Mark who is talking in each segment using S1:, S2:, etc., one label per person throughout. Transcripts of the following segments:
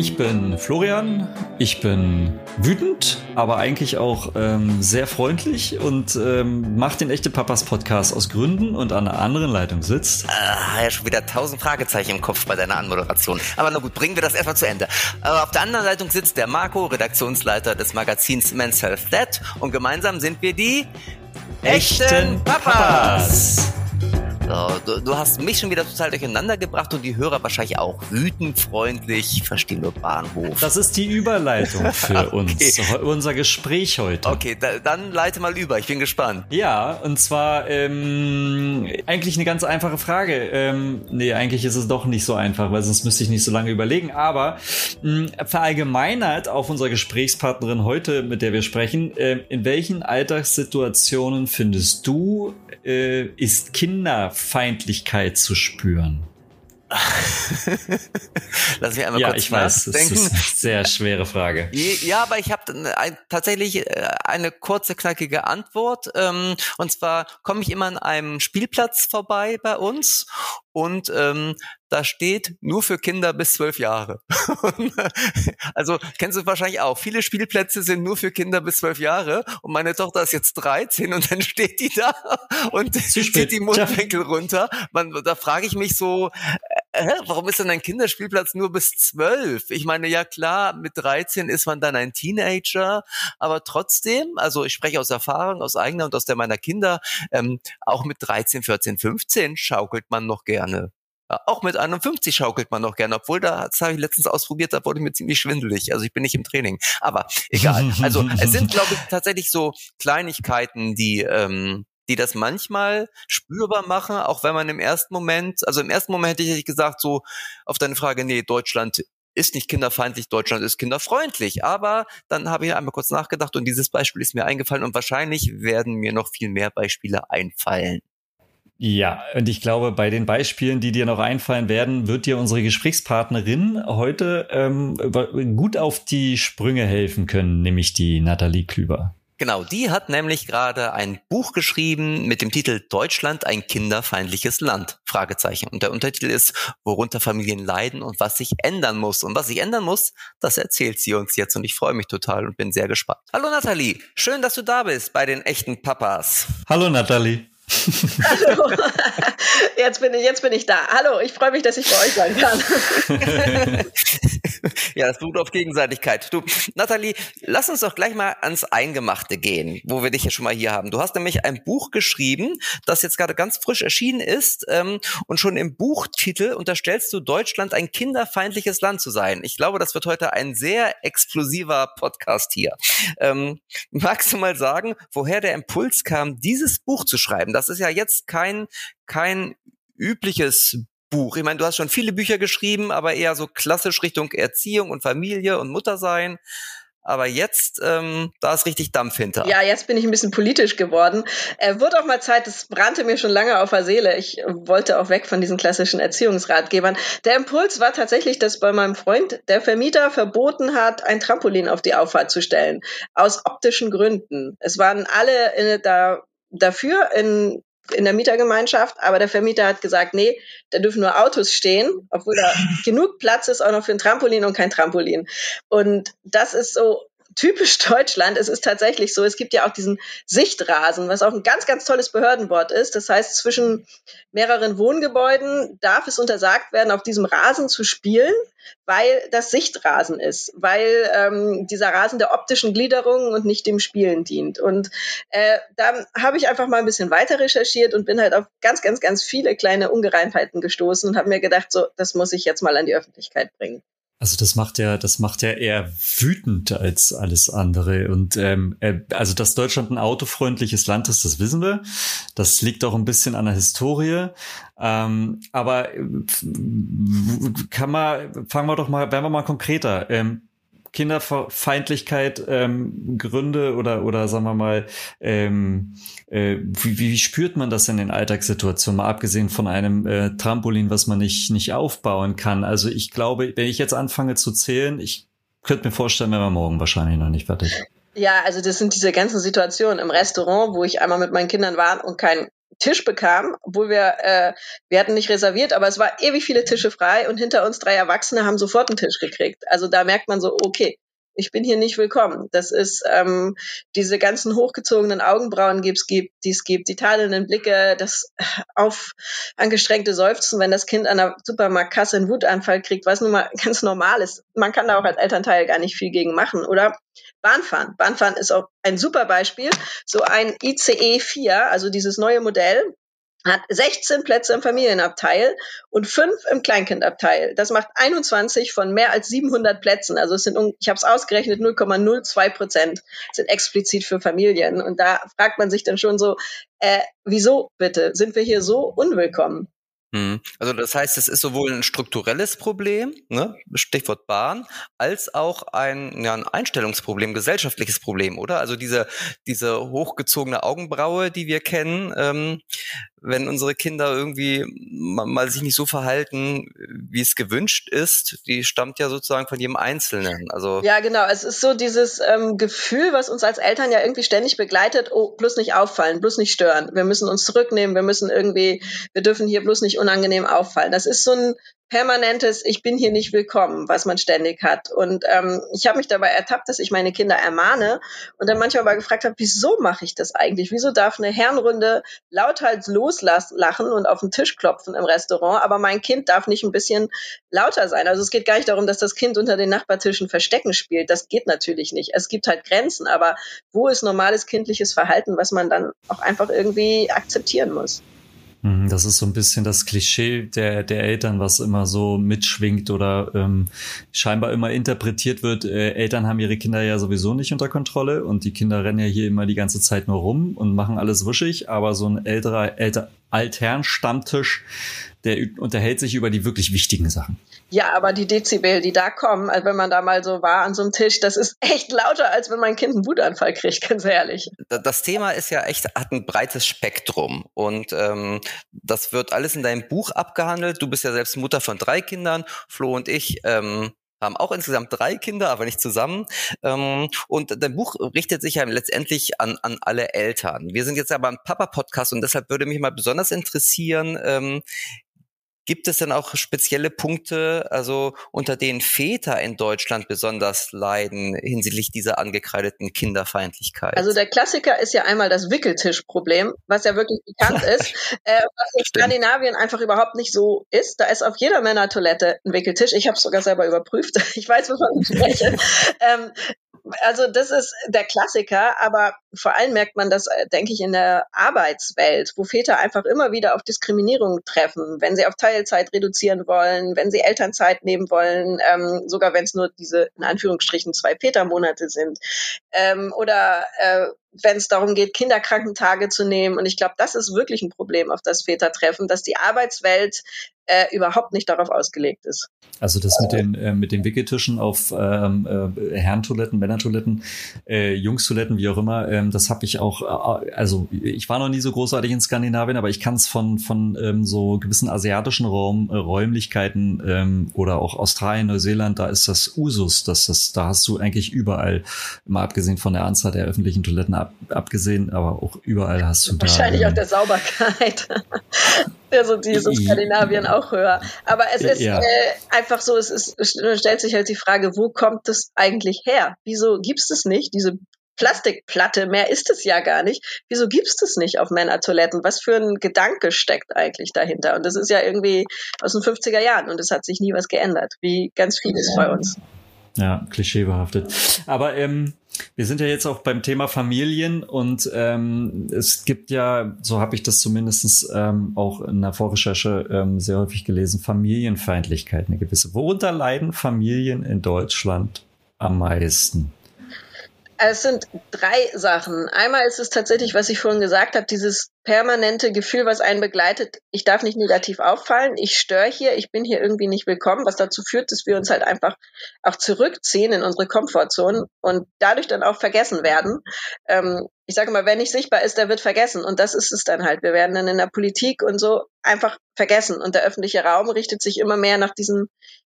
S1: Ich bin Florian, ich bin wütend, aber eigentlich auch ähm, sehr freundlich und ähm, mache den Echte Papas Podcast aus Gründen und an einer anderen Leitung sitzt.
S2: Ah, ja, schon wieder tausend Fragezeichen im Kopf bei deiner Anmoderation. Aber na gut, bringen wir das erstmal zu Ende. Aber auf der anderen Leitung sitzt der Marco, Redaktionsleiter des Magazins Men's Health That und gemeinsam sind wir die
S1: Echten Papas.
S2: So, du, du, hast mich schon wieder total durcheinander gebracht und die Hörer wahrscheinlich auch wütend, freundlich, verstehen nur Bahnhof.
S1: Das ist die Überleitung für okay. uns, unser Gespräch heute.
S2: Okay, da, dann leite mal über, ich bin gespannt.
S1: Ja, und zwar ähm, eigentlich eine ganz einfache Frage. Ähm, nee, eigentlich ist es doch nicht so einfach, weil sonst müsste ich nicht so lange überlegen. Aber mh, verallgemeinert auf unserer Gesprächspartnerin heute, mit der wir sprechen, äh, in welchen Alltagssituationen findest du, äh, ist Kinder Feindlichkeit zu spüren?
S2: Lass mich einmal
S1: ja,
S2: kurz
S1: ich weiß, das ist eine sehr schwere Frage.
S2: Ja, aber ich habe tatsächlich äh, eine kurze, knackige Antwort. Ähm, und zwar komme ich immer an einem Spielplatz vorbei bei uns und ähm, da steht nur für Kinder bis zwölf Jahre. also kennst du wahrscheinlich auch. Viele Spielplätze sind nur für Kinder bis zwölf Jahre und meine Tochter ist jetzt 13 und dann steht die da und zieht die Mundwinkel runter. Man, da frage ich mich so, äh, warum ist denn ein Kinderspielplatz nur bis zwölf? Ich meine, ja klar, mit 13 ist man dann ein Teenager, aber trotzdem, also ich spreche aus Erfahrung, aus eigener und aus der meiner Kinder, ähm, auch mit 13, 14, 15 schaukelt man noch gerne. Auch mit 51 schaukelt man noch gerne, obwohl da, das habe ich letztens ausprobiert, da wurde mir ziemlich schwindelig. Also ich bin nicht im Training. Aber egal. Also es sind, glaube ich, tatsächlich so Kleinigkeiten, die, ähm, die das manchmal spürbar machen, auch wenn man im ersten Moment, also im ersten Moment hätte ich gesagt, so auf deine Frage, nee, Deutschland ist nicht kinderfeindlich, Deutschland ist kinderfreundlich. Aber dann habe ich einmal kurz nachgedacht und dieses Beispiel ist mir eingefallen und wahrscheinlich werden mir noch viel mehr Beispiele einfallen.
S1: Ja, und ich glaube, bei den Beispielen, die dir noch einfallen werden, wird dir unsere Gesprächspartnerin heute ähm, gut auf die Sprünge helfen können, nämlich die Nathalie Klüber.
S2: Genau, die hat nämlich gerade ein Buch geschrieben mit dem Titel Deutschland ein kinderfeindliches Land? Fragezeichen. Und der Untertitel ist, worunter Familien leiden und was sich ändern muss. Und was sich ändern muss, das erzählt sie uns jetzt und ich freue mich total und bin sehr gespannt. Hallo Nathalie, schön, dass du da bist bei den echten Papas.
S1: Hallo Nathalie.
S3: Hallo. Jetzt bin ich, jetzt bin ich da. Hallo, ich freue mich, dass ich bei euch sein kann.
S2: ja, das beruht auf Gegenseitigkeit. Du, Nathalie, lass uns doch gleich mal ans Eingemachte gehen, wo wir dich ja schon mal hier haben. Du hast nämlich ein Buch geschrieben, das jetzt gerade ganz frisch erschienen ist ähm, und schon im Buchtitel unterstellst du Deutschland ein kinderfeindliches Land zu sein. Ich glaube, das wird heute ein sehr explosiver Podcast hier. Ähm, magst du mal sagen, woher der Impuls kam, dieses Buch zu schreiben? Das ist ja jetzt kein, kein übliches Buch. Ich meine, du hast schon viele Bücher geschrieben, aber eher so klassisch Richtung Erziehung und Familie und Muttersein. Aber jetzt, ähm, da ist richtig Dampf hinter.
S3: Ja, jetzt bin ich ein bisschen politisch geworden. Äh, wird auch mal Zeit, das brannte mir schon lange auf der Seele. Ich wollte auch weg von diesen klassischen Erziehungsratgebern. Der Impuls war tatsächlich, dass bei meinem Freund der Vermieter verboten hat, ein Trampolin auf die Auffahrt zu stellen. Aus optischen Gründen. Es waren alle in, da dafür in in der Mietergemeinschaft, aber der Vermieter hat gesagt, nee, da dürfen nur Autos stehen, obwohl da genug Platz ist auch noch für ein Trampolin und kein Trampolin. Und das ist so typisch Deutschland. Es ist tatsächlich so, es gibt ja auch diesen Sichtrasen, was auch ein ganz, ganz tolles Behördenwort ist. Das heißt, zwischen mehreren Wohngebäuden darf es untersagt werden, auf diesem Rasen zu spielen, weil das Sichtrasen ist, weil ähm, dieser Rasen der optischen Gliederung und nicht dem Spielen dient. Und äh, dann habe ich einfach mal ein bisschen weiter recherchiert und bin halt auf ganz, ganz, ganz viele kleine Ungereimtheiten gestoßen und habe mir gedacht, so, das muss ich jetzt mal an die Öffentlichkeit bringen.
S1: Also das macht ja, das macht ja eher wütend als alles andere. Und ähm, äh, also dass Deutschland ein autofreundliches Land ist, das wissen wir. Das liegt auch ein bisschen an der Historie. Ähm, aber äh, kann man, fangen wir doch mal, werden wir mal konkreter. Ähm, Kinderfeindlichkeit ähm, Gründe oder oder sagen wir mal ähm, äh, wie, wie spürt man das in den Alltagssituationen mal abgesehen von einem äh, Trampolin was man nicht nicht aufbauen kann? Also ich glaube wenn ich jetzt anfange zu zählen ich könnte mir vorstellen wenn wir morgen wahrscheinlich noch nicht fertig.
S3: Ja also das sind diese ganzen Situationen im Restaurant wo ich einmal mit meinen Kindern war und kein Tisch bekam, obwohl wir, äh, wir hatten nicht reserviert, aber es war ewig viele Tische frei und hinter uns drei Erwachsene haben sofort einen Tisch gekriegt. Also da merkt man so, okay, ich bin hier nicht willkommen. Das ist ähm, diese ganzen hochgezogenen Augenbrauen, es gibt, die es gibt, die tadelnden Blicke, das auf angestrengte Seufzen, wenn das Kind an der Supermarktkasse einen Wutanfall kriegt, was nun mal ganz normal ist. Man kann da auch als Elternteil gar nicht viel gegen machen, oder? Bahnfahren. Bahnfahren ist auch ein super Beispiel. So ein ICE 4, also dieses neue Modell, hat 16 Plätze im Familienabteil und fünf im Kleinkindabteil. Das macht 21 von mehr als 700 Plätzen. Also es sind, ich habe es ausgerechnet, 0,02 Prozent sind explizit für Familien. Und da fragt man sich dann schon so, äh, wieso bitte sind wir hier so unwillkommen?
S2: Hm. Also das heißt, es ist sowohl ein strukturelles Problem, ne, Stichwort Bahn, als auch ein, ja, ein Einstellungsproblem, gesellschaftliches Problem, oder? Also diese, diese hochgezogene Augenbraue, die wir kennen, ähm, wenn unsere Kinder irgendwie mal, mal, sich nicht so verhalten, wie es gewünscht ist, die stammt ja sozusagen von jedem Einzelnen. Also
S3: ja, genau. Es ist so dieses ähm, Gefühl, was uns als Eltern ja irgendwie ständig begleitet. Oh, bloß nicht auffallen, bloß nicht stören. Wir müssen uns zurücknehmen. Wir müssen irgendwie, wir dürfen hier bloß nicht unangenehm auffallen. Das ist so ein permanentes Ich bin hier nicht willkommen, was man ständig hat. Und ähm, ich habe mich dabei ertappt, dass ich meine Kinder ermahne und dann manchmal mal gefragt habe, wieso mache ich das eigentlich? Wieso darf eine Herrenrunde lauthals loslachen und auf den Tisch klopfen im Restaurant, aber mein Kind darf nicht ein bisschen lauter sein? Also es geht gar nicht darum, dass das Kind unter den Nachbartischen Verstecken spielt. Das geht natürlich nicht. Es gibt halt Grenzen, aber wo ist normales kindliches Verhalten, was man dann auch einfach irgendwie akzeptieren muss?
S1: Mhm, das ist so ein bisschen das Klischee der, der Eltern, was immer so mitschwingt oder ähm, scheinbar immer interpretiert wird. Äh, Eltern haben ihre Kinder ja sowieso nicht unter Kontrolle und die Kinder rennen ja hier immer die ganze Zeit nur rum und machen alles wuschig, aber so ein älterer, älter, Altherren-Stammtisch, der unterhält sich über die wirklich wichtigen Sachen.
S3: Ja, aber die Dezibel, die da kommen, also wenn man da mal so war an so einem Tisch, das ist echt lauter, als wenn mein Kind einen Wutanfall kriegt, ganz ehrlich.
S2: Das Thema ist ja echt, hat ein breites Spektrum und ähm, das wird alles in deinem Buch abgehandelt. Du bist ja selbst Mutter von drei Kindern, Flo und ich. Ähm, haben auch insgesamt drei Kinder, aber nicht zusammen. Ähm, und dein Buch richtet sich ja letztendlich an, an alle Eltern. Wir sind jetzt aber ein Papa-Podcast und deshalb würde mich mal besonders interessieren, ähm, Gibt es denn auch spezielle Punkte, also unter denen Väter in Deutschland besonders leiden hinsichtlich dieser angekreideten Kinderfeindlichkeit?
S3: Also der Klassiker ist ja einmal das Wickeltischproblem, was ja wirklich bekannt ist, äh, was in Skandinavien einfach überhaupt nicht so ist. Da ist auf jeder Männertoilette ein Wickeltisch. Ich habe es sogar selber überprüft. Ich weiß, wovon ich spreche. ähm, also das ist der Klassiker, aber vor allem merkt man das, äh, denke ich, in der Arbeitswelt, wo Väter einfach immer wieder auf Diskriminierung treffen, wenn sie auf Teilzeit reduzieren wollen, wenn sie Elternzeit nehmen wollen, ähm, sogar wenn es nur diese in Anführungsstrichen zwei Vätermonate sind, ähm, oder äh, wenn es darum geht, Kinderkrankentage zu nehmen. Und ich glaube, das ist wirklich ein Problem, auf das Väter treffen, dass die Arbeitswelt äh, überhaupt nicht darauf ausgelegt ist.
S1: Also das mit den äh, mit den Wickeltischen auf ähm, äh, Herrentoiletten, Männertoiletten, äh, Jungstoiletten, wie auch immer, ähm, das habe ich auch. Äh, also ich war noch nie so großartig in Skandinavien, aber ich kann es von von ähm, so gewissen asiatischen Raum, äh, Räumlichkeiten ähm, oder auch Australien, Neuseeland, da ist das Usus, dass das da hast du eigentlich überall, mal abgesehen von der Anzahl der öffentlichen Toiletten ab, abgesehen, aber auch überall hast du
S3: Wahrscheinlich da, ähm, auch der Sauberkeit. also die ist in Skandinavien auch höher. Aber es ist ja. äh, einfach so, es, ist, es stellt sich halt die Frage, wo kommt es eigentlich her? Wieso gibt es nicht, diese Plastikplatte, mehr ist es ja gar nicht. Wieso gibt es das nicht auf Männertoiletten? Was für ein Gedanke steckt eigentlich dahinter? Und das ist ja irgendwie aus den 50er Jahren und es hat sich nie was geändert, wie ganz vieles bei uns.
S1: Ja, klischeebehaftet. Aber ähm, wir sind ja jetzt auch beim Thema Familien und ähm, es gibt ja, so habe ich das zumindest ähm, auch in der Vorrecherche ähm, sehr häufig gelesen, Familienfeindlichkeit, eine gewisse. Worunter leiden Familien in Deutschland am meisten?
S3: Es sind drei Sachen. Einmal ist es tatsächlich, was ich vorhin gesagt habe, dieses permanente Gefühl, was einen begleitet, ich darf nicht negativ auffallen, ich störe hier, ich bin hier irgendwie nicht willkommen, was dazu führt, dass wir uns halt einfach auch zurückziehen in unsere Komfortzone und dadurch dann auch vergessen werden. Ähm, ich sage mal, wer nicht sichtbar ist, der wird vergessen. Und das ist es dann halt. Wir werden dann in der Politik und so einfach vergessen. Und der öffentliche Raum richtet sich immer mehr nach diesen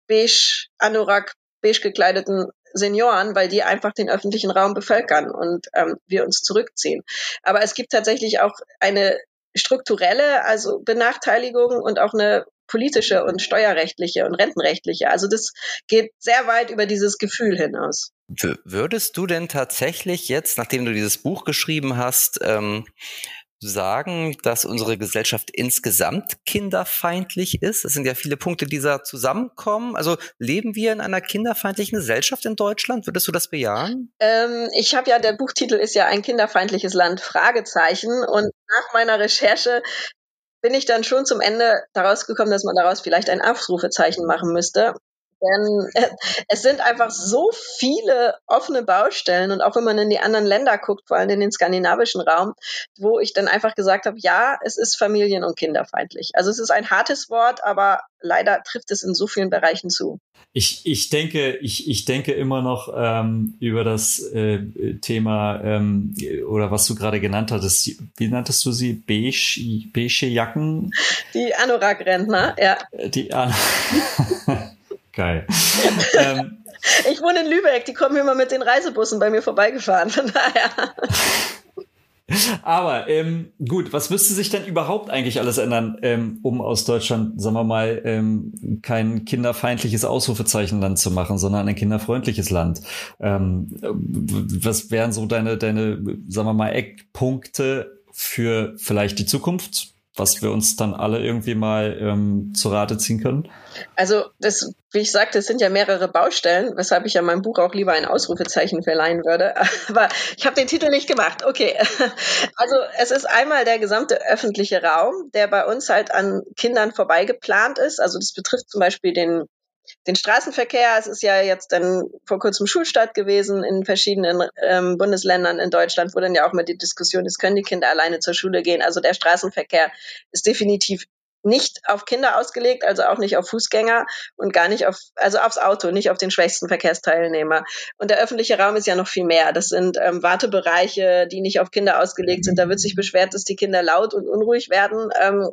S3: beige Anorak beige gekleideten Senioren, weil die einfach den öffentlichen Raum bevölkern und ähm, wir uns zurückziehen. Aber es gibt tatsächlich auch eine strukturelle, also Benachteiligung und auch eine politische und steuerrechtliche und rentenrechtliche. Also das geht sehr weit über dieses Gefühl hinaus.
S2: Würdest du denn tatsächlich jetzt, nachdem du dieses Buch geschrieben hast, ähm, sagen, dass unsere Gesellschaft insgesamt kinderfeindlich ist? Es sind ja viele Punkte, die da zusammenkommen. Also leben wir in einer kinderfeindlichen Gesellschaft in Deutschland? Würdest du das bejahen?
S3: Ähm, ich habe ja, der Buchtitel ist ja ein kinderfeindliches Land, Fragezeichen. Und nach meiner Recherche bin ich dann schon zum Ende daraus gekommen, dass man daraus vielleicht ein Aufrufezeichen machen müsste. Denn äh, es sind einfach so viele offene Baustellen und auch wenn man in die anderen Länder guckt, vor allem in den skandinavischen Raum, wo ich dann einfach gesagt habe, ja, es ist familien- und kinderfeindlich. Also es ist ein hartes Wort, aber leider trifft es in so vielen Bereichen zu.
S1: Ich, ich denke, ich, ich denke immer noch ähm, über das äh, Thema ähm, oder was du gerade genannt hattest. Wie nanntest du sie? Beige, beige Jacken?
S3: Die Anorak-Rentner, ja.
S1: Die An Geil. ähm,
S3: ich wohne in Lübeck, die kommen immer mit den Reisebussen bei mir vorbeigefahren, von daher.
S1: Aber ähm, gut, was müsste sich denn überhaupt eigentlich alles ändern, ähm, um aus Deutschland, sagen wir mal, ähm, kein kinderfeindliches Ausrufezeichenland zu machen, sondern ein kinderfreundliches Land? Ähm, was wären so deine, deine, sagen wir mal, Eckpunkte für vielleicht die Zukunft? Was wir uns dann alle irgendwie mal ähm, zu Rate ziehen können?
S3: Also, das, wie ich sagte, es sind ja mehrere Baustellen, weshalb ich ja meinem Buch auch lieber ein Ausrufezeichen verleihen würde. Aber ich habe den Titel nicht gemacht. Okay. Also es ist einmal der gesamte öffentliche Raum, der bei uns halt an Kindern vorbeigeplant ist. Also das betrifft zum Beispiel den den Straßenverkehr. Es ist ja jetzt dann vor kurzem Schulstart gewesen in verschiedenen ähm, Bundesländern in Deutschland, wo dann ja auch mal die Diskussion ist, können die Kinder alleine zur Schule gehen. Also der Straßenverkehr ist definitiv nicht auf Kinder ausgelegt, also auch nicht auf Fußgänger und gar nicht auf, also aufs Auto, nicht auf den schwächsten Verkehrsteilnehmer. Und der öffentliche Raum ist ja noch viel mehr. Das sind ähm, Wartebereiche, die nicht auf Kinder ausgelegt sind. Da wird sich beschwert, dass die Kinder laut und unruhig werden. Ähm,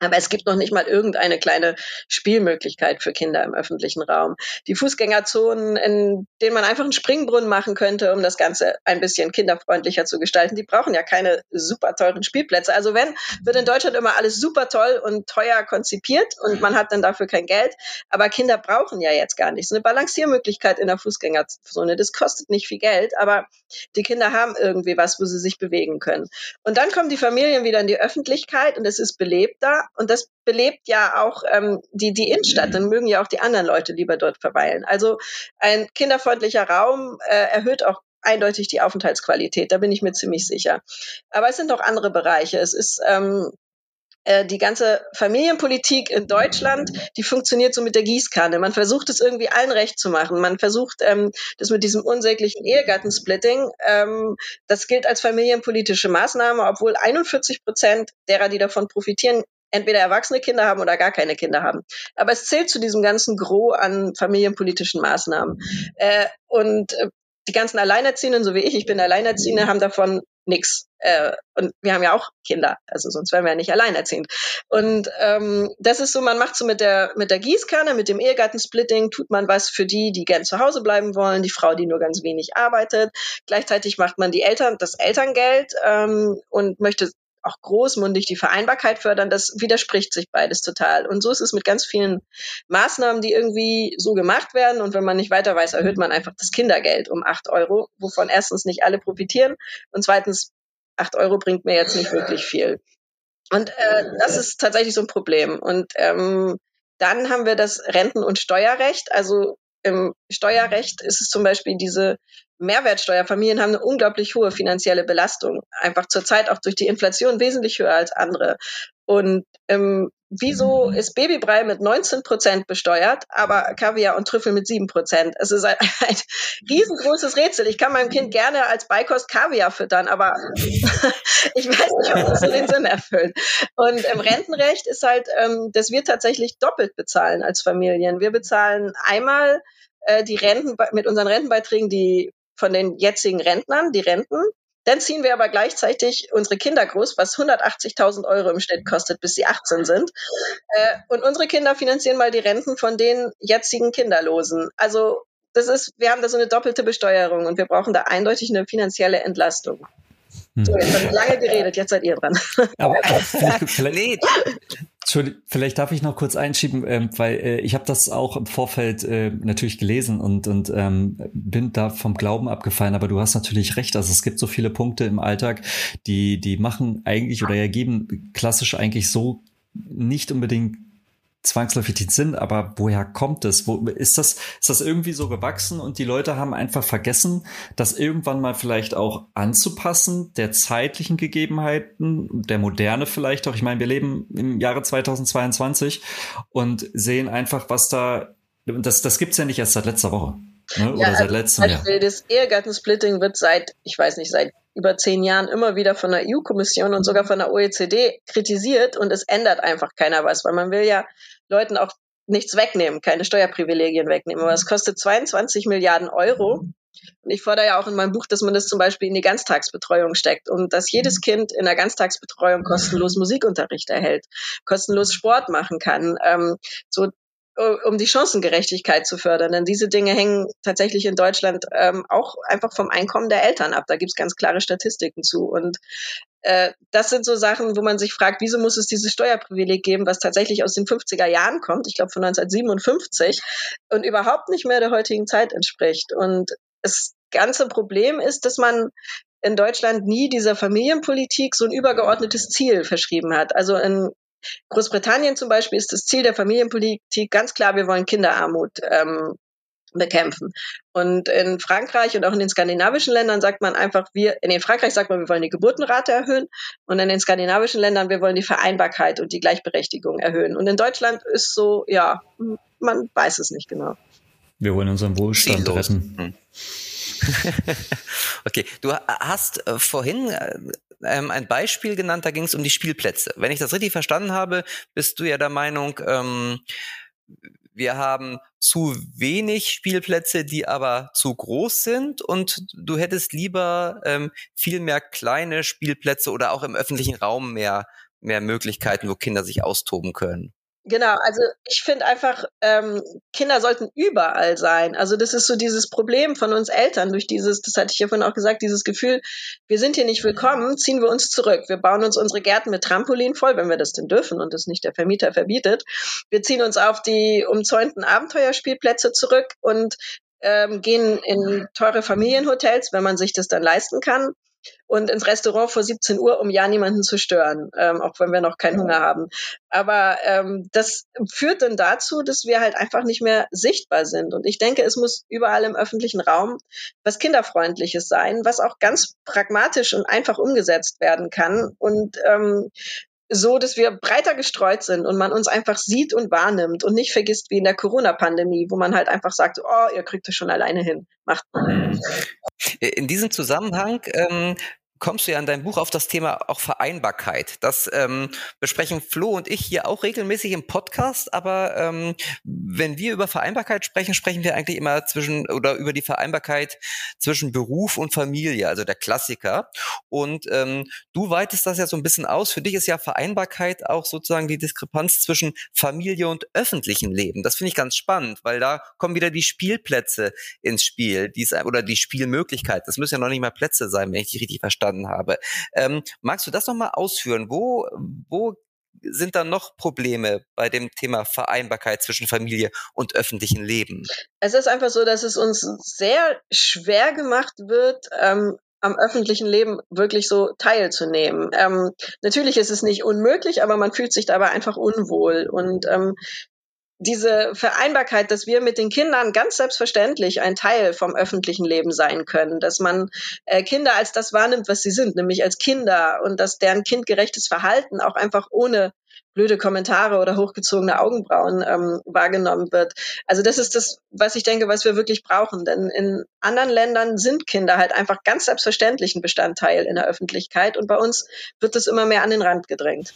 S3: aber es gibt noch nicht mal irgendeine kleine Spielmöglichkeit für Kinder im öffentlichen Raum. Die Fußgängerzonen, in denen man einfach einen Springbrunnen machen könnte, um das Ganze ein bisschen kinderfreundlicher zu gestalten, die brauchen ja keine super teuren Spielplätze. Also wenn, wird in Deutschland immer alles super toll und teuer konzipiert und man hat dann dafür kein Geld. Aber Kinder brauchen ja jetzt gar nichts. Eine Balanciermöglichkeit in der Fußgängerzone, das kostet nicht viel Geld, aber die Kinder haben irgendwie was, wo sie sich bewegen können. Und dann kommen die Familien wieder in die Öffentlichkeit und es ist belebter und das belebt ja auch ähm, die, die Innenstadt. Dann mögen ja auch die anderen Leute lieber dort verweilen. Also ein kinderfreundlicher Raum äh, erhöht auch eindeutig die Aufenthaltsqualität. Da bin ich mir ziemlich sicher. Aber es sind noch andere Bereiche. Es ist ähm, äh, die ganze Familienpolitik in Deutschland, die funktioniert so mit der Gießkanne. Man versucht es irgendwie allen recht zu machen. Man versucht ähm, das mit diesem unsäglichen Ehegattensplitting. Ähm, das gilt als familienpolitische Maßnahme, obwohl 41 Prozent derer, die davon profitieren, entweder erwachsene Kinder haben oder gar keine Kinder haben. Aber es zählt zu diesem ganzen Gros an familienpolitischen Maßnahmen. Äh, und äh, die ganzen Alleinerziehenden, so wie ich, ich bin Alleinerziehende, haben davon nichts. Äh, und wir haben ja auch Kinder, also sonst wären wir ja nicht alleinerziehend. Und ähm, das ist so, man macht so mit der mit der Gießkanne, mit dem Ehegattensplitting, tut man was für die, die gern zu Hause bleiben wollen, die Frau, die nur ganz wenig arbeitet. Gleichzeitig macht man die Eltern das Elterngeld ähm, und möchte auch großmundig die Vereinbarkeit fördern, das widerspricht sich beides total. Und so ist es mit ganz vielen Maßnahmen, die irgendwie so gemacht werden. Und wenn man nicht weiter weiß, erhöht man einfach das Kindergeld um acht Euro, wovon erstens nicht alle profitieren und zweitens acht Euro bringt mir jetzt nicht wirklich viel. Und äh, das ist tatsächlich so ein Problem. Und ähm, dann haben wir das Renten- und Steuerrecht. Also im Steuerrecht ist es zum Beispiel diese Mehrwertsteuer. Familien haben eine unglaublich hohe finanzielle Belastung. Einfach zurzeit auch durch die Inflation wesentlich höher als andere. Und ähm, wieso ist Babybrei mit 19 Prozent besteuert, aber Kaviar und Trüffel mit 7 Prozent? Es ist ein, ein riesengroßes Rätsel. Ich kann meinem Kind gerne als Beikost Kaviar füttern, aber ich weiß nicht, ob das so den Sinn erfüllt. Und im Rentenrecht ist halt, ähm, dass wir tatsächlich doppelt bezahlen als Familien. Wir bezahlen einmal äh, die Renten mit unseren Rentenbeiträgen, die von den jetzigen Rentnern, die Renten. Dann ziehen wir aber gleichzeitig unsere Kinder groß, was 180.000 Euro im Schnitt kostet, bis sie 18 sind. Äh, und unsere Kinder finanzieren mal die Renten von den jetzigen Kinderlosen. Also das ist, wir haben da so eine doppelte Besteuerung und wir brauchen da eindeutig eine finanzielle Entlastung. So, jetzt habe ich lange geredet, jetzt seid ihr dran. Aber, aber
S1: vielleicht. Entschuldigung, vielleicht darf ich noch kurz einschieben, ähm, weil äh, ich habe das auch im Vorfeld äh, natürlich gelesen und, und ähm, bin da vom Glauben abgefallen, aber du hast natürlich recht. Also es gibt so viele Punkte im Alltag, die, die machen eigentlich oder ergeben klassisch eigentlich so nicht unbedingt zwangsläufig den Sinn, aber woher kommt es? Wo ist das, ist das irgendwie so gewachsen und die Leute haben einfach vergessen, das irgendwann mal vielleicht auch anzupassen, der zeitlichen Gegebenheiten, der Moderne vielleicht auch. Ich meine, wir leben im Jahre 2022 und sehen einfach, was da, das, das gibt's ja nicht erst seit letzter Woche. Ne? Oder ja, seit letztem
S3: Jahr. Das Ehegattensplitting wird seit, ich weiß nicht, seit über zehn Jahren immer wieder von der EU-Kommission und sogar von der OECD kritisiert und es ändert einfach keiner was, weil man will ja Leuten auch nichts wegnehmen, keine Steuerprivilegien wegnehmen. Aber es kostet 22 Milliarden Euro. Und ich fordere ja auch in meinem Buch, dass man das zum Beispiel in die Ganztagsbetreuung steckt und dass jedes Kind in der Ganztagsbetreuung kostenlos Musikunterricht erhält, kostenlos Sport machen kann. Ähm, so um die Chancengerechtigkeit zu fördern. Denn diese Dinge hängen tatsächlich in Deutschland ähm, auch einfach vom Einkommen der Eltern ab. Da gibt es ganz klare Statistiken zu. Und äh, das sind so Sachen, wo man sich fragt, wieso muss es dieses Steuerprivileg geben, was tatsächlich aus den 50er Jahren kommt, ich glaube von 1957, und überhaupt nicht mehr der heutigen Zeit entspricht. Und das ganze Problem ist, dass man in Deutschland nie dieser Familienpolitik so ein übergeordnetes Ziel verschrieben hat. Also in Großbritannien zum Beispiel ist das Ziel der Familienpolitik ganz klar, wir wollen Kinderarmut ähm, bekämpfen. Und in Frankreich und auch in den skandinavischen Ländern sagt man einfach, wir, in Frankreich sagt man, wir wollen die Geburtenrate erhöhen und in den skandinavischen Ländern, wir wollen die Vereinbarkeit und die Gleichberechtigung erhöhen. Und in Deutschland ist so, ja, man weiß es nicht genau.
S1: Wir wollen unseren Wohlstand Ziellos. retten.
S2: Okay, du hast äh, vorhin äh, ähm, ein Beispiel genannt, da ging es um die Spielplätze. Wenn ich das richtig verstanden habe, bist du ja der Meinung, ähm, wir haben zu wenig Spielplätze, die aber zu groß sind und du hättest lieber ähm, viel mehr kleine Spielplätze oder auch im öffentlichen Raum mehr, mehr Möglichkeiten, wo Kinder sich austoben können.
S3: Genau, also ich finde einfach, ähm, Kinder sollten überall sein. Also das ist so dieses Problem von uns Eltern durch dieses, das hatte ich ja vorhin auch gesagt, dieses Gefühl, wir sind hier nicht willkommen, ziehen wir uns zurück. Wir bauen uns unsere Gärten mit Trampolin voll, wenn wir das denn dürfen und das nicht der Vermieter verbietet. Wir ziehen uns auf die umzäunten Abenteuerspielplätze zurück und ähm, gehen in teure Familienhotels, wenn man sich das dann leisten kann und ins Restaurant vor 17 Uhr, um ja niemanden zu stören, ähm, auch wenn wir noch keinen Hunger haben. Aber ähm, das führt dann dazu, dass wir halt einfach nicht mehr sichtbar sind. Und ich denke, es muss überall im öffentlichen Raum was Kinderfreundliches sein, was auch ganz pragmatisch und einfach umgesetzt werden kann. Und ähm, so, dass wir breiter gestreut sind und man uns einfach sieht und wahrnimmt und nicht vergisst wie in der Corona-Pandemie, wo man halt einfach sagt, oh, ihr kriegt es schon alleine hin, macht.
S2: In diesem Zusammenhang ähm, kommst du ja in deinem Buch auf das Thema auch Vereinbarkeit. Das ähm, besprechen Flo und ich hier auch regelmäßig im Podcast, aber ähm, wenn wir über Vereinbarkeit sprechen, sprechen wir eigentlich immer zwischen oder über die Vereinbarkeit zwischen Beruf und Familie, also der Klassiker. Und ähm, du weitest das ja so ein bisschen aus. Für dich ist ja Vereinbarkeit auch sozusagen die Diskrepanz zwischen Familie und öffentlichem Leben. Das finde ich ganz spannend, weil da kommen wieder die Spielplätze ins Spiel, die oder die Spielmöglichkeit. Das müssen ja noch nicht mal Plätze sein, wenn ich dich richtig verstanden verstanden habe. Ähm, magst du das nochmal ausführen? Wo, wo sind da noch Probleme bei dem Thema Vereinbarkeit zwischen Familie und öffentlichem Leben?
S3: Es ist einfach so, dass es uns sehr schwer gemacht wird, ähm, am öffentlichen Leben wirklich so teilzunehmen. Ähm, natürlich ist es nicht unmöglich, aber man fühlt sich dabei einfach unwohl. Und ähm, diese Vereinbarkeit, dass wir mit den Kindern ganz selbstverständlich ein Teil vom öffentlichen Leben sein können, dass man äh, Kinder als das wahrnimmt, was sie sind, nämlich als Kinder und dass deren kindgerechtes Verhalten auch einfach ohne blöde Kommentare oder hochgezogene Augenbrauen ähm, wahrgenommen wird. Also das ist das, was ich denke, was wir wirklich brauchen. Denn in anderen Ländern sind Kinder halt einfach ganz selbstverständlich ein Bestandteil in der Öffentlichkeit und bei uns wird es immer mehr an den Rand gedrängt.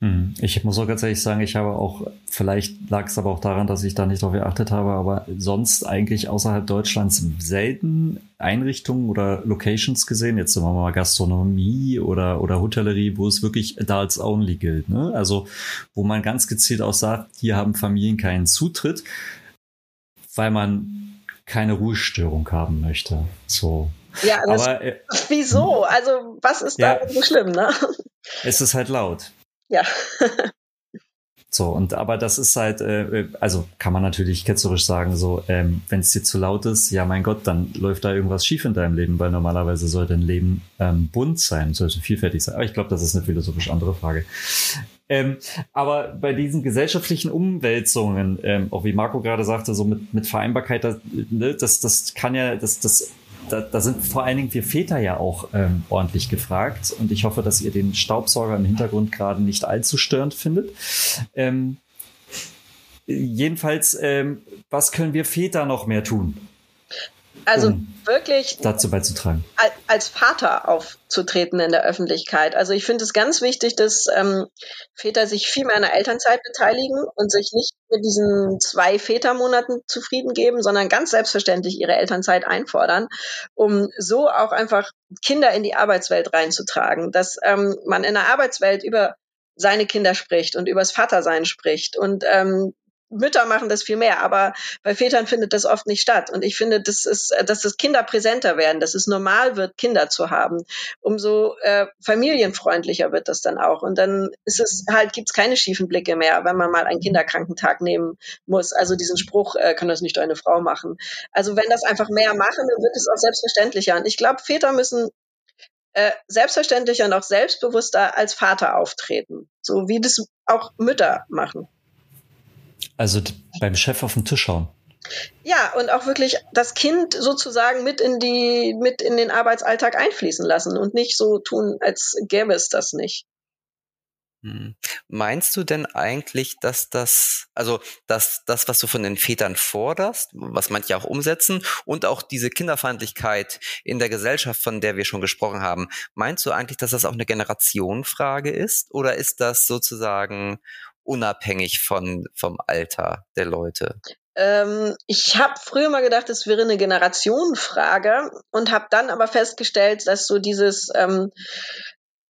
S1: Hm. Ich muss auch ganz ehrlich sagen, ich habe auch, vielleicht lag es aber auch daran, dass ich da nicht darauf geachtet habe, aber sonst eigentlich außerhalb Deutschlands selten Einrichtungen oder Locations gesehen, jetzt sagen wir mal Gastronomie oder, oder Hotellerie, wo es wirklich Adults Only gilt. Ne? Also wo man ganz gezielt auch sagt, hier haben Familien keinen Zutritt, weil man keine Ruhestörung haben möchte. So,
S3: Ja, aber äh, wieso? Also was ist ja, da so schlimm, ne?
S1: Es ist halt laut.
S3: Ja.
S1: So, und aber das ist halt, äh, also kann man natürlich ketzerisch sagen, so, ähm, wenn es dir zu laut ist, ja mein Gott, dann läuft da irgendwas schief in deinem Leben, weil normalerweise soll dein Leben ähm, bunt sein, sollte vielfältig sein. Aber ich glaube, das ist eine philosophisch andere Frage. Ähm, aber bei diesen gesellschaftlichen Umwälzungen, ähm, auch wie Marco gerade sagte, so mit, mit Vereinbarkeit, das, ne, das, das kann ja, das, das da, da sind vor allen Dingen wir Väter ja auch ähm, ordentlich gefragt. Und ich hoffe, dass ihr den Staubsauger im Hintergrund gerade nicht allzu störend findet. Ähm, jedenfalls, ähm, was können wir Väter noch mehr tun?
S3: Also um wirklich
S1: dazu beizutragen.
S3: Als Vater aufzutreten in der Öffentlichkeit. Also ich finde es ganz wichtig, dass ähm, Väter sich viel mehr an der Elternzeit beteiligen und sich nicht mit diesen zwei Vätermonaten zufrieden geben, sondern ganz selbstverständlich ihre Elternzeit einfordern, um so auch einfach Kinder in die Arbeitswelt reinzutragen, dass ähm, man in der Arbeitswelt über seine Kinder spricht und übers Vatersein spricht und ähm, Mütter machen das viel mehr, aber bei Vätern findet das oft nicht statt. Und ich finde, das ist, dass das Kinder präsenter werden, dass es normal wird, Kinder zu haben. Umso äh, familienfreundlicher wird das dann auch. Und dann ist es halt, gibt's keine schiefen Blicke mehr, wenn man mal einen Kinderkrankentag nehmen muss. Also diesen Spruch, äh, kann das nicht eine Frau machen. Also wenn das einfach mehr machen, dann wird es auch selbstverständlicher. Und ich glaube, Väter müssen äh, selbstverständlicher und auch selbstbewusster als Vater auftreten. So wie das auch Mütter machen.
S1: Also beim Chef auf den Tisch schauen.
S3: Ja, und auch wirklich das Kind sozusagen mit in die, mit in den Arbeitsalltag einfließen lassen und nicht so tun, als gäbe es das nicht.
S2: Hm. Meinst du denn eigentlich, dass das, also dass das, was du von den Vätern forderst, was manche auch umsetzen, und auch diese Kinderfeindlichkeit in der Gesellschaft, von der wir schon gesprochen haben, meinst du eigentlich, dass das auch eine Generationenfrage ist? Oder ist das sozusagen unabhängig von, vom Alter der Leute?
S3: Ähm, ich habe früher mal gedacht, es wäre eine Generationenfrage und habe dann aber festgestellt, dass so dieses ähm,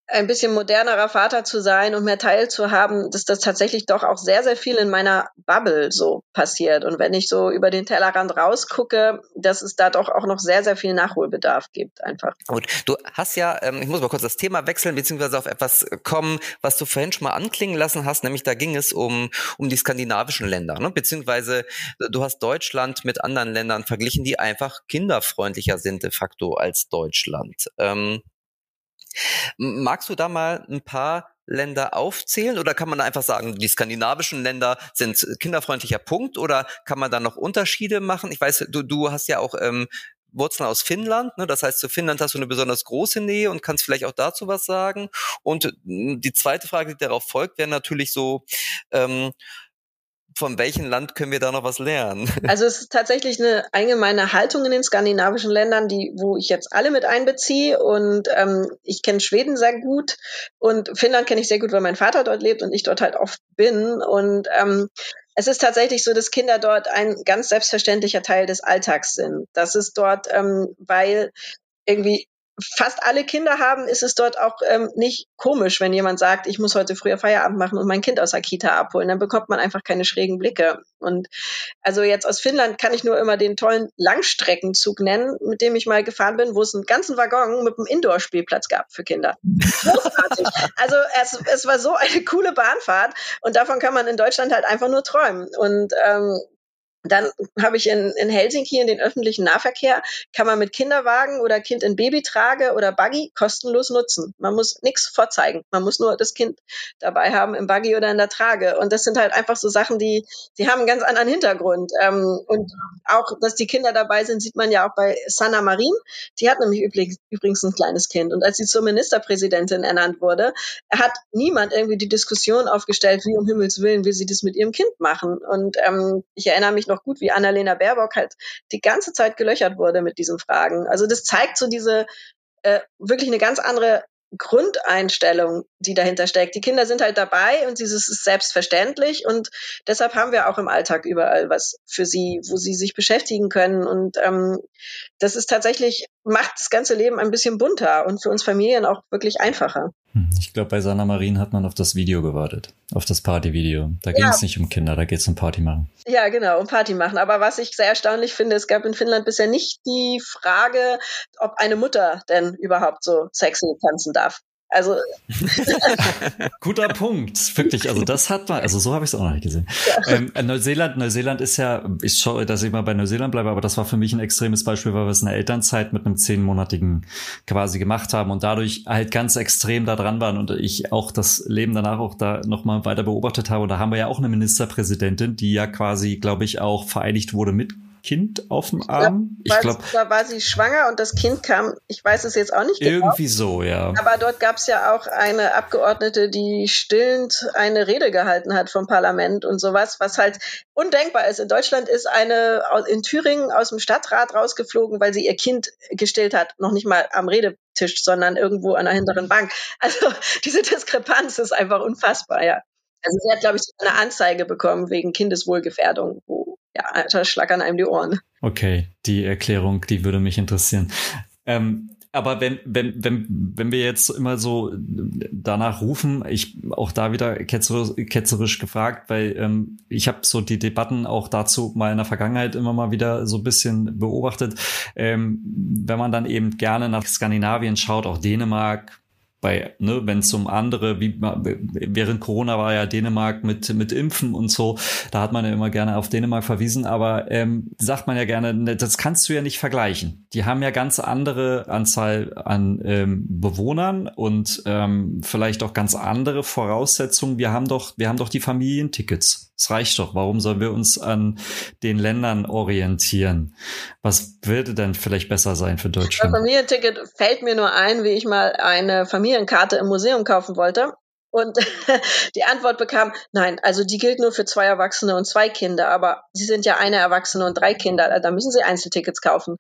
S3: ein bisschen modernerer Vater zu sein und mehr Teil zu haben, dass das tatsächlich doch auch sehr, sehr viel in meiner Bubble so passiert. Und wenn ich so über den Tellerrand rausgucke, dass es da doch auch noch sehr, sehr viel Nachholbedarf gibt, einfach.
S2: Gut, du hast ja, ähm, ich muss mal kurz das Thema wechseln, beziehungsweise auf etwas kommen, was du vorhin schon mal anklingen lassen hast, nämlich da ging es um, um die skandinavischen Länder, ne? beziehungsweise du hast Deutschland mit anderen Ländern verglichen, die einfach kinderfreundlicher sind de facto als Deutschland. Ähm, Magst du da mal ein paar Länder aufzählen oder kann man einfach sagen, die skandinavischen Länder sind kinderfreundlicher Punkt oder kann man da noch Unterschiede machen? Ich weiß, du, du hast ja auch ähm, Wurzeln aus Finnland, ne? das heißt, zu Finnland hast du eine besonders große Nähe und kannst vielleicht auch dazu was sagen. Und die zweite Frage, die darauf folgt, wäre natürlich so, ähm, von welchem Land können wir da noch was lernen?
S3: Also es ist tatsächlich eine allgemeine Haltung in den skandinavischen Ländern, die, wo ich jetzt alle mit einbeziehe. Und ähm, ich kenne Schweden sehr gut und Finnland kenne ich sehr gut, weil mein Vater dort lebt und ich dort halt oft bin. Und ähm, es ist tatsächlich so, dass Kinder dort ein ganz selbstverständlicher Teil des Alltags sind. Das ist dort, ähm, weil irgendwie fast alle Kinder haben, ist es dort auch ähm, nicht komisch, wenn jemand sagt, ich muss heute früher Feierabend machen und mein Kind aus der Kita abholen. Dann bekommt man einfach keine schrägen Blicke. Und also jetzt aus Finnland kann ich nur immer den tollen Langstreckenzug nennen, mit dem ich mal gefahren bin, wo es einen ganzen Waggon mit einem Indoor-Spielplatz gab für Kinder. Großartig. also es, es war so eine coole Bahnfahrt und davon kann man in Deutschland halt einfach nur träumen. Und ähm, dann habe ich in, in Helsinki in den öffentlichen Nahverkehr, kann man mit Kinderwagen oder Kind in Babytrage oder Buggy kostenlos nutzen. Man muss nichts vorzeigen. Man muss nur das Kind dabei haben im Buggy oder in der Trage. Und das sind halt einfach so Sachen, die, die haben einen ganz anderen Hintergrund. Ähm, und auch, dass die Kinder dabei sind, sieht man ja auch bei Sanna Marin. Die hat nämlich übrigens, übrigens ein kleines Kind. Und als sie zur Ministerpräsidentin ernannt wurde, hat niemand irgendwie die Diskussion aufgestellt, wie um Himmels Willen will sie das mit ihrem Kind machen. Und ähm, ich erinnere mich noch gut, wie Annalena Baerbock halt die ganze Zeit gelöchert wurde mit diesen Fragen. Also das zeigt so diese äh, wirklich eine ganz andere Grundeinstellung, die dahinter steckt. Die Kinder sind halt dabei und dieses ist selbstverständlich und deshalb haben wir auch im Alltag überall was für sie, wo sie sich beschäftigen können. Und ähm, das ist tatsächlich macht das ganze Leben ein bisschen bunter und für uns Familien auch wirklich einfacher.
S1: Hm, ich glaube, bei Sanna Marin hat man auf das Video gewartet, auf das Partyvideo. Da ging es nicht um Kinder, da geht es um Party machen.
S3: Ja, genau, um Party machen. Aber was ich sehr erstaunlich finde, es gab in Finnland bisher nicht die Frage, ob eine Mutter denn überhaupt so sexy tanzen darf. Also
S1: guter Punkt, wirklich. Also das hat man, also so habe ich es auch noch nicht gesehen. Ja. Ähm, Neuseeland, Neuseeland ist ja, ich schaue, dass ich mal bei Neuseeland bleibe, aber das war für mich ein extremes Beispiel, weil wir es in der Elternzeit mit einem zehnmonatigen quasi gemacht haben und dadurch halt ganz extrem da dran waren und ich auch das Leben danach auch da nochmal weiter beobachtet habe. Und da haben wir ja auch eine Ministerpräsidentin, die ja quasi, glaube ich, auch vereinigt wurde mit Kind auf dem Arm.
S3: Ich glaube, da war sie schwanger und das Kind kam, ich weiß es jetzt auch nicht
S1: genau. Irgendwie so, ja.
S3: Aber dort gab es ja auch eine Abgeordnete, die stillend eine Rede gehalten hat vom Parlament und sowas, was halt undenkbar ist. In Deutschland ist eine in Thüringen aus dem Stadtrat rausgeflogen, weil sie ihr Kind gestillt hat, noch nicht mal am Redetisch, sondern irgendwo an der hinteren Bank. Also diese Diskrepanz ist einfach unfassbar, ja. Also sie hat, glaube ich, eine Anzeige bekommen wegen Kindeswohlgefährdung, wo ja, da schlackern einem die Ohren.
S1: Okay, die Erklärung, die würde mich interessieren. Ähm, aber wenn, wenn, wenn, wenn wir jetzt immer so danach rufen, ich auch da wieder ketzerisch, ketzerisch gefragt, weil ähm, ich habe so die Debatten auch dazu mal in der Vergangenheit immer mal wieder so ein bisschen beobachtet. Ähm, wenn man dann eben gerne nach Skandinavien schaut, auch Dänemark, bei, ne, wenn es um andere, wie während Corona war ja Dänemark mit mit Impfen und so, da hat man ja immer gerne auf Dänemark verwiesen, aber ähm, sagt man ja gerne, ne, das kannst du ja nicht vergleichen. Die haben ja ganz andere Anzahl an ähm, Bewohnern und ähm, vielleicht auch ganz andere Voraussetzungen. Wir haben doch, wir haben doch die Familientickets. Es reicht doch. Warum sollen wir uns an den Ländern orientieren? Was würde denn vielleicht besser sein für Deutschland?
S3: Bei Familienticket fällt mir nur ein, wie ich mal eine Familienkarte im Museum kaufen wollte. Und die Antwort bekam, nein, also die gilt nur für zwei Erwachsene und zwei Kinder, aber sie sind ja eine Erwachsene und drei Kinder, da müssen sie Einzeltickets kaufen.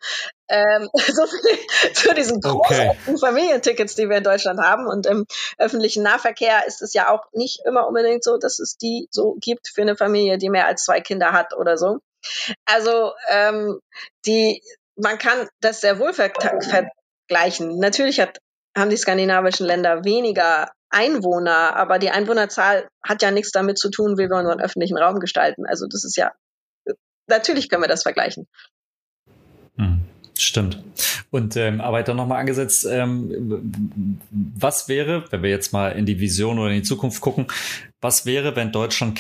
S3: Ähm, so viel zu diesen großen okay. Familientickets, die wir in Deutschland haben. Und im öffentlichen Nahverkehr ist es ja auch nicht immer unbedingt so, dass es die so gibt für eine Familie, die mehr als zwei Kinder hat oder so. Also ähm, die, man kann das sehr wohl vergleichen. Natürlich hat haben die skandinavischen Länder weniger Einwohner, aber die Einwohnerzahl hat ja nichts damit zu tun, wie wir unseren öffentlichen Raum gestalten. Also das ist ja, natürlich können wir das vergleichen.
S1: Hm, stimmt. Und ähm, aber dann nochmal angesetzt, ähm, was wäre, wenn wir jetzt mal in die Vision oder in die Zukunft gucken, was wäre, wenn Deutschland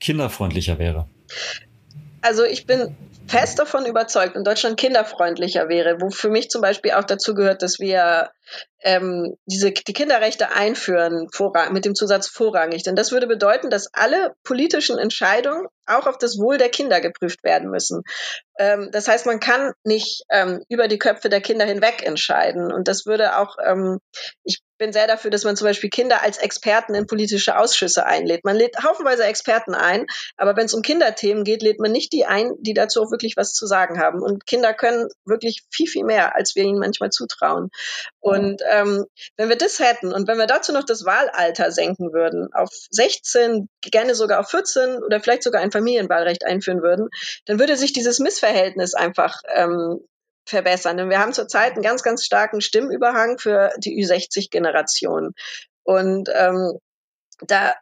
S1: kinderfreundlicher wäre?
S3: Also ich bin fest davon überzeugt, wenn Deutschland kinderfreundlicher wäre, wo für mich zum Beispiel auch dazu gehört, dass wir ähm, diese, die Kinderrechte einführen mit dem Zusatz vorrangig. Denn das würde bedeuten, dass alle politischen Entscheidungen auch auf das Wohl der Kinder geprüft werden müssen. Ähm, das heißt, man kann nicht ähm, über die Köpfe der Kinder hinweg entscheiden. Und das würde auch, ähm, ich bin sehr dafür, dass man zum Beispiel Kinder als Experten in politische Ausschüsse einlädt. Man lädt haufenweise Experten ein, aber wenn es um Kinderthemen geht, lädt man nicht die ein, die dazu auch wirklich was zu sagen haben. Und Kinder können wirklich viel, viel mehr, als wir ihnen manchmal zutrauen. Und ähm, wenn wir das hätten und wenn wir dazu noch das Wahlalter senken würden auf 16, gerne sogar auf 14 oder vielleicht sogar ein Familienwahlrecht einführen würden, dann würde sich dieses Missverhältnis einfach ähm, verbessern. Denn wir haben zurzeit einen ganz, ganz starken Stimmüberhang für die Ü60-Generation. Und ähm, da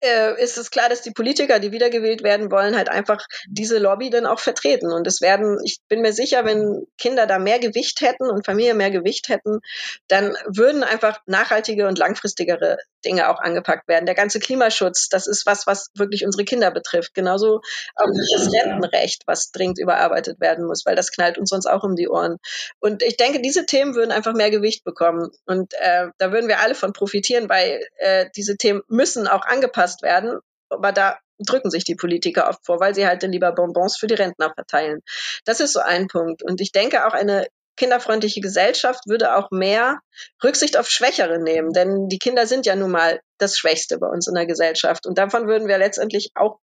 S3: äh, ist es klar, dass die Politiker, die wiedergewählt werden wollen, halt einfach diese Lobby dann auch vertreten. Und es werden, ich bin mir sicher, wenn Kinder da mehr Gewicht hätten und Familien mehr Gewicht hätten, dann würden einfach nachhaltige und langfristigere Dinge auch angepackt werden. Der ganze Klimaschutz, das ist was, was wirklich unsere Kinder betrifft. Genauso auch das Rentenrecht, was dringend überarbeitet werden muss, weil das knallt uns sonst auch um die Ohren. Und ich denke, diese Themen würden einfach mehr Gewicht bekommen. Und äh, da würden wir alle von profitieren, weil äh, diese Themen müssen auch angepasst werden. Aber da drücken sich die Politiker oft vor, weil sie halt dann lieber Bonbons für die Rentner verteilen. Das ist so ein Punkt. Und ich denke auch eine kinderfreundliche Gesellschaft würde auch mehr Rücksicht auf Schwächere nehmen, denn die Kinder sind ja nun mal das Schwächste bei uns in der Gesellschaft. Und davon würden wir letztendlich auch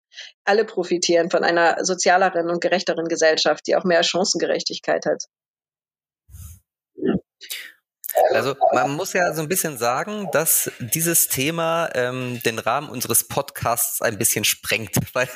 S3: alle profitieren von einer sozialeren und gerechteren Gesellschaft, die auch mehr Chancengerechtigkeit hat.
S2: Also man muss ja so ein bisschen sagen, dass dieses Thema ähm, den Rahmen unseres Podcasts ein bisschen sprengt, weil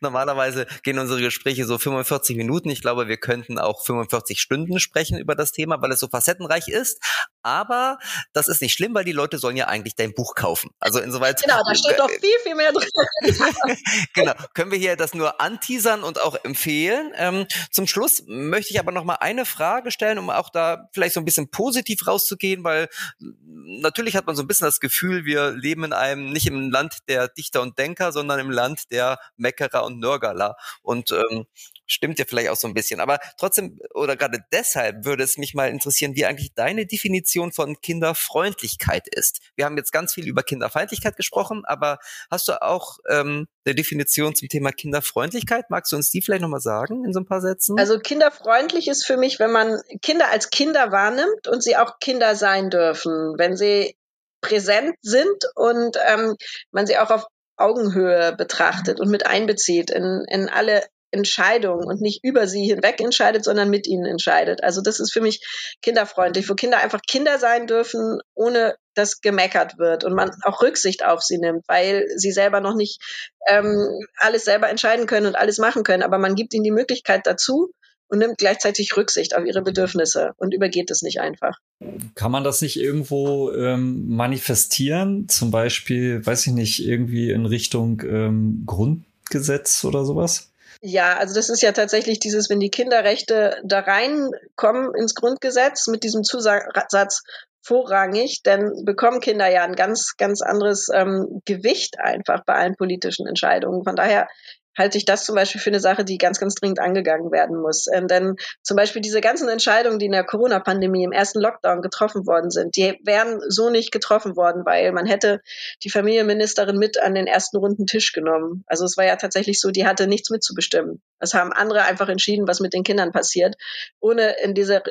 S2: normalerweise gehen unsere Gespräche so 45 Minuten. Ich glaube, wir könnten auch 45 Stunden sprechen über das Thema, weil es so facettenreich ist. Aber das ist nicht schlimm, weil die Leute sollen ja eigentlich dein Buch kaufen. Also insoweit.
S3: Genau, da steht doch viel, viel mehr drin.
S2: genau, können wir hier das nur anteasern und auch empfehlen. Ähm, zum Schluss möchte ich aber noch mal eine Frage stellen, um auch da vielleicht so ein bisschen positiv rauszugehen, weil natürlich hat man so ein bisschen das Gefühl, wir leben in einem, nicht im Land der Dichter und Denker, sondern im Land der Meckerer und Nörgerler. Und ähm, stimmt ja vielleicht auch so ein bisschen. Aber trotzdem, oder gerade deshalb würde es mich mal interessieren, wie eigentlich deine Definition von Kinderfreundlichkeit ist. Wir haben jetzt ganz viel über Kinderfeindlichkeit gesprochen, aber hast du auch ähm, eine Definition zum Thema Kinderfreundlichkeit? Magst du uns die vielleicht nochmal sagen in so ein paar Sätzen?
S3: Also kinderfreundlich ist für mich, wenn man Kinder als Kinder wahrnimmt und sie auch Kinder sein dürfen, wenn sie präsent sind und ähm, man sie auch auf Augenhöhe betrachtet und mit einbezieht in, in alle Entscheidungen und nicht über sie hinweg entscheidet, sondern mit ihnen entscheidet. Also das ist für mich kinderfreundlich, wo Kinder einfach Kinder sein dürfen, ohne dass gemeckert wird und man auch Rücksicht auf sie nimmt, weil sie selber noch nicht ähm, alles selber entscheiden können und alles machen können. Aber man gibt ihnen die Möglichkeit dazu und nimmt gleichzeitig Rücksicht auf ihre Bedürfnisse und übergeht es nicht einfach.
S1: Kann man das nicht irgendwo ähm, manifestieren? Zum Beispiel, weiß ich nicht, irgendwie in Richtung ähm, Grundgesetz oder sowas?
S3: Ja, also das ist ja tatsächlich dieses, wenn die Kinderrechte da reinkommen ins Grundgesetz mit diesem Zusatz vorrangig, dann bekommen Kinder ja ein ganz, ganz anderes ähm, Gewicht einfach bei allen politischen Entscheidungen. Von daher halte ich das zum Beispiel für eine Sache, die ganz, ganz dringend angegangen werden muss. Ähm, denn zum Beispiel diese ganzen Entscheidungen, die in der Corona-Pandemie im ersten Lockdown getroffen worden sind, die wären so nicht getroffen worden, weil man hätte die Familienministerin mit an den ersten runden Tisch genommen. Also es war ja tatsächlich so, die hatte nichts mitzubestimmen. Es haben andere einfach entschieden, was mit den Kindern passiert, ohne in diese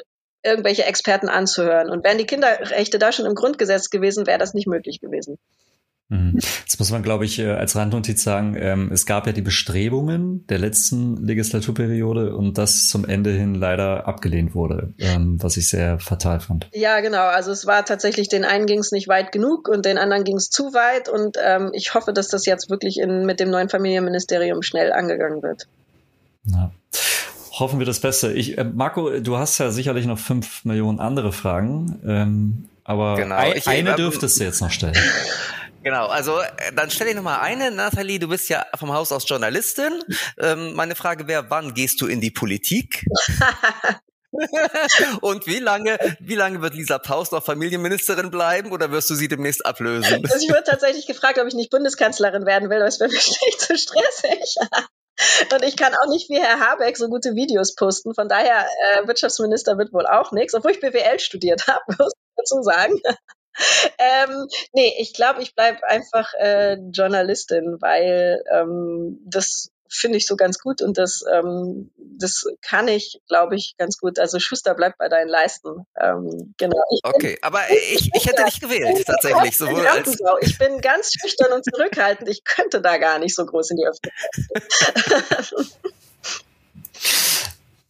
S3: irgendwelche Experten anzuhören. Und wären die Kinderrechte da schon im Grundgesetz gewesen, wäre das nicht möglich gewesen.
S1: Mhm. Jetzt muss man, glaube ich, äh, als Randnotiz sagen, ähm, es gab ja die Bestrebungen der letzten Legislaturperiode und das zum Ende hin leider abgelehnt wurde, ähm, was ich sehr fatal fand.
S3: Ja, genau. Also es war tatsächlich, den einen ging es nicht weit genug und den anderen ging es zu weit und ähm, ich hoffe, dass das jetzt wirklich in, mit dem neuen Familienministerium schnell angegangen wird.
S1: Ja. Hoffen wir das Beste. Ich, äh, Marco, du hast ja sicherlich noch fünf Millionen andere Fragen, ähm, aber genau. ein, ich, eine dürftest du jetzt noch stellen.
S2: Genau, also äh, dann stelle ich nochmal eine. Nathalie, du bist ja vom Haus aus Journalistin. Ähm, meine Frage wäre, wann gehst du in die Politik? Und wie lange, wie lange wird Lisa Paus noch Familienministerin bleiben oder wirst du sie demnächst ablösen?
S3: Also ich wurde tatsächlich gefragt, ob ich nicht Bundeskanzlerin werden will, aber es wäre mir schlecht zu stressig. Und ich kann auch nicht wie Herr Habeck so gute Videos posten. Von daher, äh, Wirtschaftsminister wird wohl auch nichts, obwohl ich BWL studiert habe, muss ich dazu sagen ähm, nee, ich glaube, ich bleibe einfach äh, Journalistin, weil ähm, das finde ich so ganz gut und das, ähm, das kann ich, glaube ich, ganz gut. Also Schuster bleibt bei deinen Leisten. Ähm, genau.
S2: Ich okay, bin, aber ich, ich hätte dich gewählt, tatsächlich. Sowohl als
S3: ich bin ganz schüchtern und zurückhaltend. Ich könnte da gar nicht so groß in die Öffentlichkeit.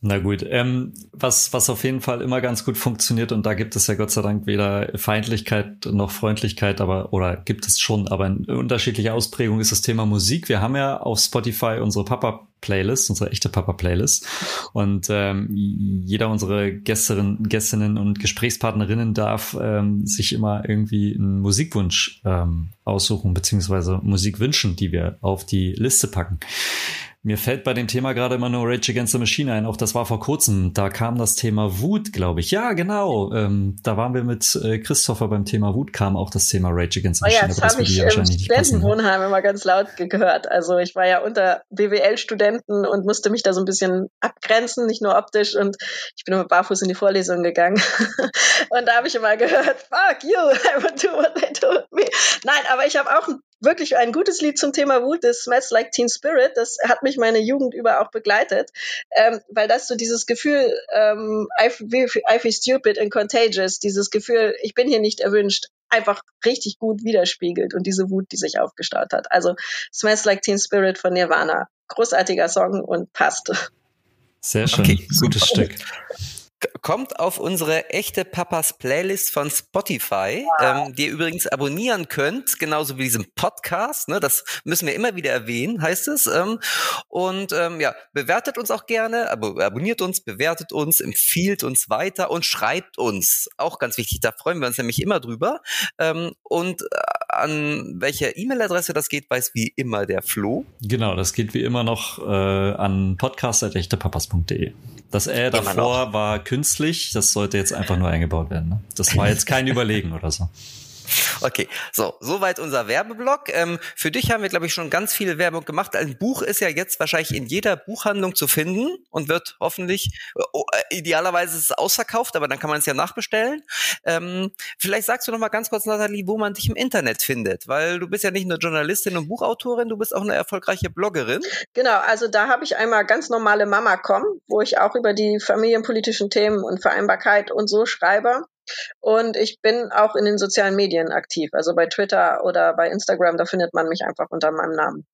S1: Na gut, ähm, was, was auf jeden Fall immer ganz gut funktioniert und da gibt es ja Gott sei Dank weder Feindlichkeit noch Freundlichkeit, aber oder gibt es schon, aber in unterschiedlicher Ausprägung ist das Thema Musik. Wir haben ja auf Spotify unsere Papa-Playlist, unsere echte Papa-Playlist und ähm, jeder unserer Gästinnen, Gästinnen und Gesprächspartnerinnen darf ähm, sich immer irgendwie einen Musikwunsch ähm, aussuchen beziehungsweise Musik wünschen, die wir auf die Liste packen. Mir fällt bei dem Thema gerade immer nur Rage Against the Machine ein. Auch das war vor kurzem. Da kam das Thema Wut, glaube ich. Ja, genau. Ähm, da waren wir mit äh, Christopher beim Thema Wut, kam auch das Thema Rage Against the Machine.
S3: Oh ja, das, habe ich im Studentenwohnheim immer ganz laut gehört. Also ich war ja unter BWL-Studenten und musste mich da so ein bisschen abgrenzen, nicht nur optisch. Und ich bin immer barfuß in die Vorlesung gegangen. und da habe ich immer gehört, fuck you, I would do what they told me. Nein, aber ich habe auch ein wirklich ein gutes Lied zum Thema Wut, das Smells Like Teen Spirit. Das hat mich meine Jugend über auch begleitet, ähm, weil das so dieses Gefühl, ähm, I, feel, I feel stupid and contagious, dieses Gefühl, ich bin hier nicht erwünscht, einfach richtig gut widerspiegelt und diese Wut, die sich aufgestaut hat. Also Smells Like Teen Spirit von Nirvana. Großartiger Song und passt.
S1: Sehr schön. Okay, Gutes Stück.
S2: Kommt auf unsere echte Papas Playlist von Spotify, wow. ähm, die ihr übrigens abonnieren könnt, genauso wie diesen Podcast. Ne, das müssen wir immer wieder erwähnen, heißt es. Ähm, und ähm, ja, bewertet uns auch gerne, ab abonniert uns, bewertet uns, empfiehlt uns weiter und schreibt uns. Auch ganz wichtig, da freuen wir uns nämlich immer drüber. Ähm, und äh, an welche E-Mail-Adresse das geht, weiß wie immer der Flo.
S1: Genau, das geht wie immer noch äh, an podcast.echtepapas.de. Das Äh davor war künstlich, das sollte jetzt einfach nur eingebaut werden. Ne? Das war jetzt kein Überlegen oder so.
S2: Okay, so, soweit unser Werbeblock. Ähm, für dich haben wir, glaube ich, schon ganz viel Werbung gemacht. Ein Buch ist ja jetzt wahrscheinlich in jeder Buchhandlung zu finden und wird hoffentlich, oh, äh, idealerweise ist es ausverkauft, aber dann kann man es ja nachbestellen. Ähm, vielleicht sagst du noch mal ganz kurz, Nathalie, wo man dich im Internet findet, weil du bist ja nicht nur Journalistin und Buchautorin, du bist auch eine erfolgreiche Bloggerin.
S3: Genau, also da habe ich einmal ganz normale Mama.com, wo ich auch über die familienpolitischen Themen und Vereinbarkeit und so schreibe. Und ich bin auch in den sozialen Medien aktiv, also bei Twitter oder bei Instagram, da findet man mich einfach unter meinem Namen.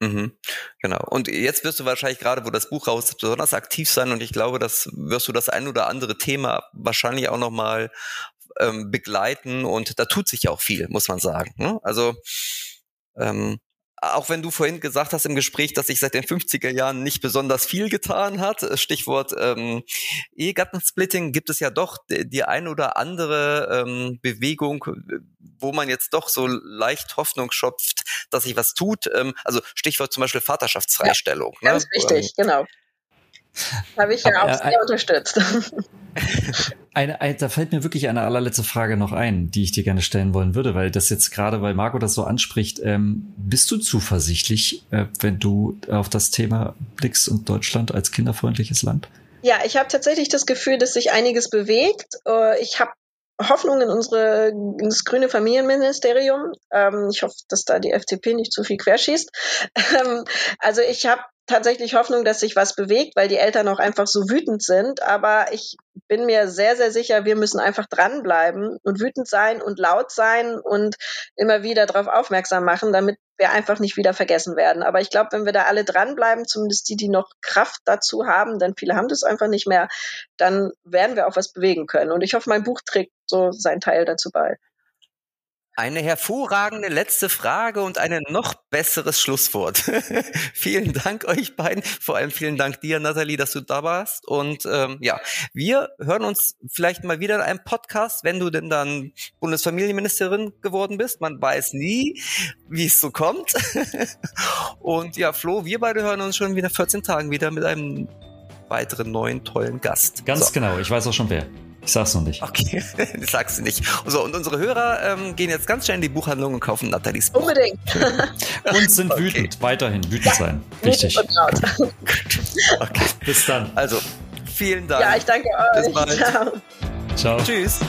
S2: Mhm, genau. Und jetzt wirst du wahrscheinlich gerade, wo das Buch raus ist, besonders aktiv sein und ich glaube, das wirst du das ein oder andere Thema wahrscheinlich auch nochmal ähm, begleiten und da tut sich auch viel, muss man sagen. Ne? Also ähm, auch wenn du vorhin gesagt hast im Gespräch, dass sich seit den 50er Jahren nicht besonders viel getan hat, äh, Stichwort ähm, Ehegattensplitting, gibt es ja doch die, ein oder andere ähm, Bewegung, wo man jetzt doch so leicht Hoffnung schöpft, dass sich was tut. Ähm, also Stichwort zum Beispiel Vaterschaftsfreistellung.
S3: Ja, ganz ne? wichtig, genau. Habe ich ja auch sehr äh, unterstützt.
S1: Eine, eine, da fällt mir wirklich eine allerletzte Frage noch ein, die ich dir gerne stellen wollen würde, weil das jetzt gerade, weil Marco das so anspricht, ähm, bist du zuversichtlich, äh, wenn du auf das Thema blickst und Deutschland als kinderfreundliches Land?
S3: Ja, ich habe tatsächlich das Gefühl, dass sich einiges bewegt. Äh, ich habe Hoffnung in unsere ins grüne Familienministerium. Ähm, ich hoffe, dass da die FDP nicht zu viel querschießt. Ähm, also ich habe tatsächlich Hoffnung, dass sich was bewegt, weil die Eltern auch einfach so wütend sind. Aber ich bin mir sehr, sehr sicher, wir müssen einfach dranbleiben und wütend sein und laut sein und immer wieder darauf aufmerksam machen, damit wir einfach nicht wieder vergessen werden. Aber ich glaube, wenn wir da alle dranbleiben, zumindest die, die noch Kraft dazu haben, denn viele haben das einfach nicht mehr, dann werden wir auch was bewegen können. Und ich hoffe, mein Buch trägt so seinen Teil dazu bei.
S2: Eine hervorragende letzte Frage und ein noch besseres Schlusswort. vielen Dank euch beiden. Vor allem vielen Dank dir, Nathalie, dass du da warst. Und ähm, ja, wir hören uns vielleicht mal wieder in einem Podcast, wenn du denn dann Bundesfamilienministerin geworden bist. Man weiß nie, wie es so kommt. und ja, Flo, wir beide hören uns schon wieder 14 Tagen wieder mit einem weiteren neuen tollen Gast.
S1: Ganz so. genau, ich weiß auch schon wer. Ich sag's noch nicht.
S2: Okay, sagst du nicht. So, und unsere Hörer ähm, gehen jetzt ganz schnell in die Buchhandlung und kaufen Nathalies Buch.
S3: Unbedingt.
S1: und sind okay. wütend, weiterhin wütend ja. sein. Wichtig.
S2: okay. Bis dann. Also, vielen Dank.
S3: Ja, ich danke euch.
S2: Bis bald. Ciao. Ciao. Tschüss.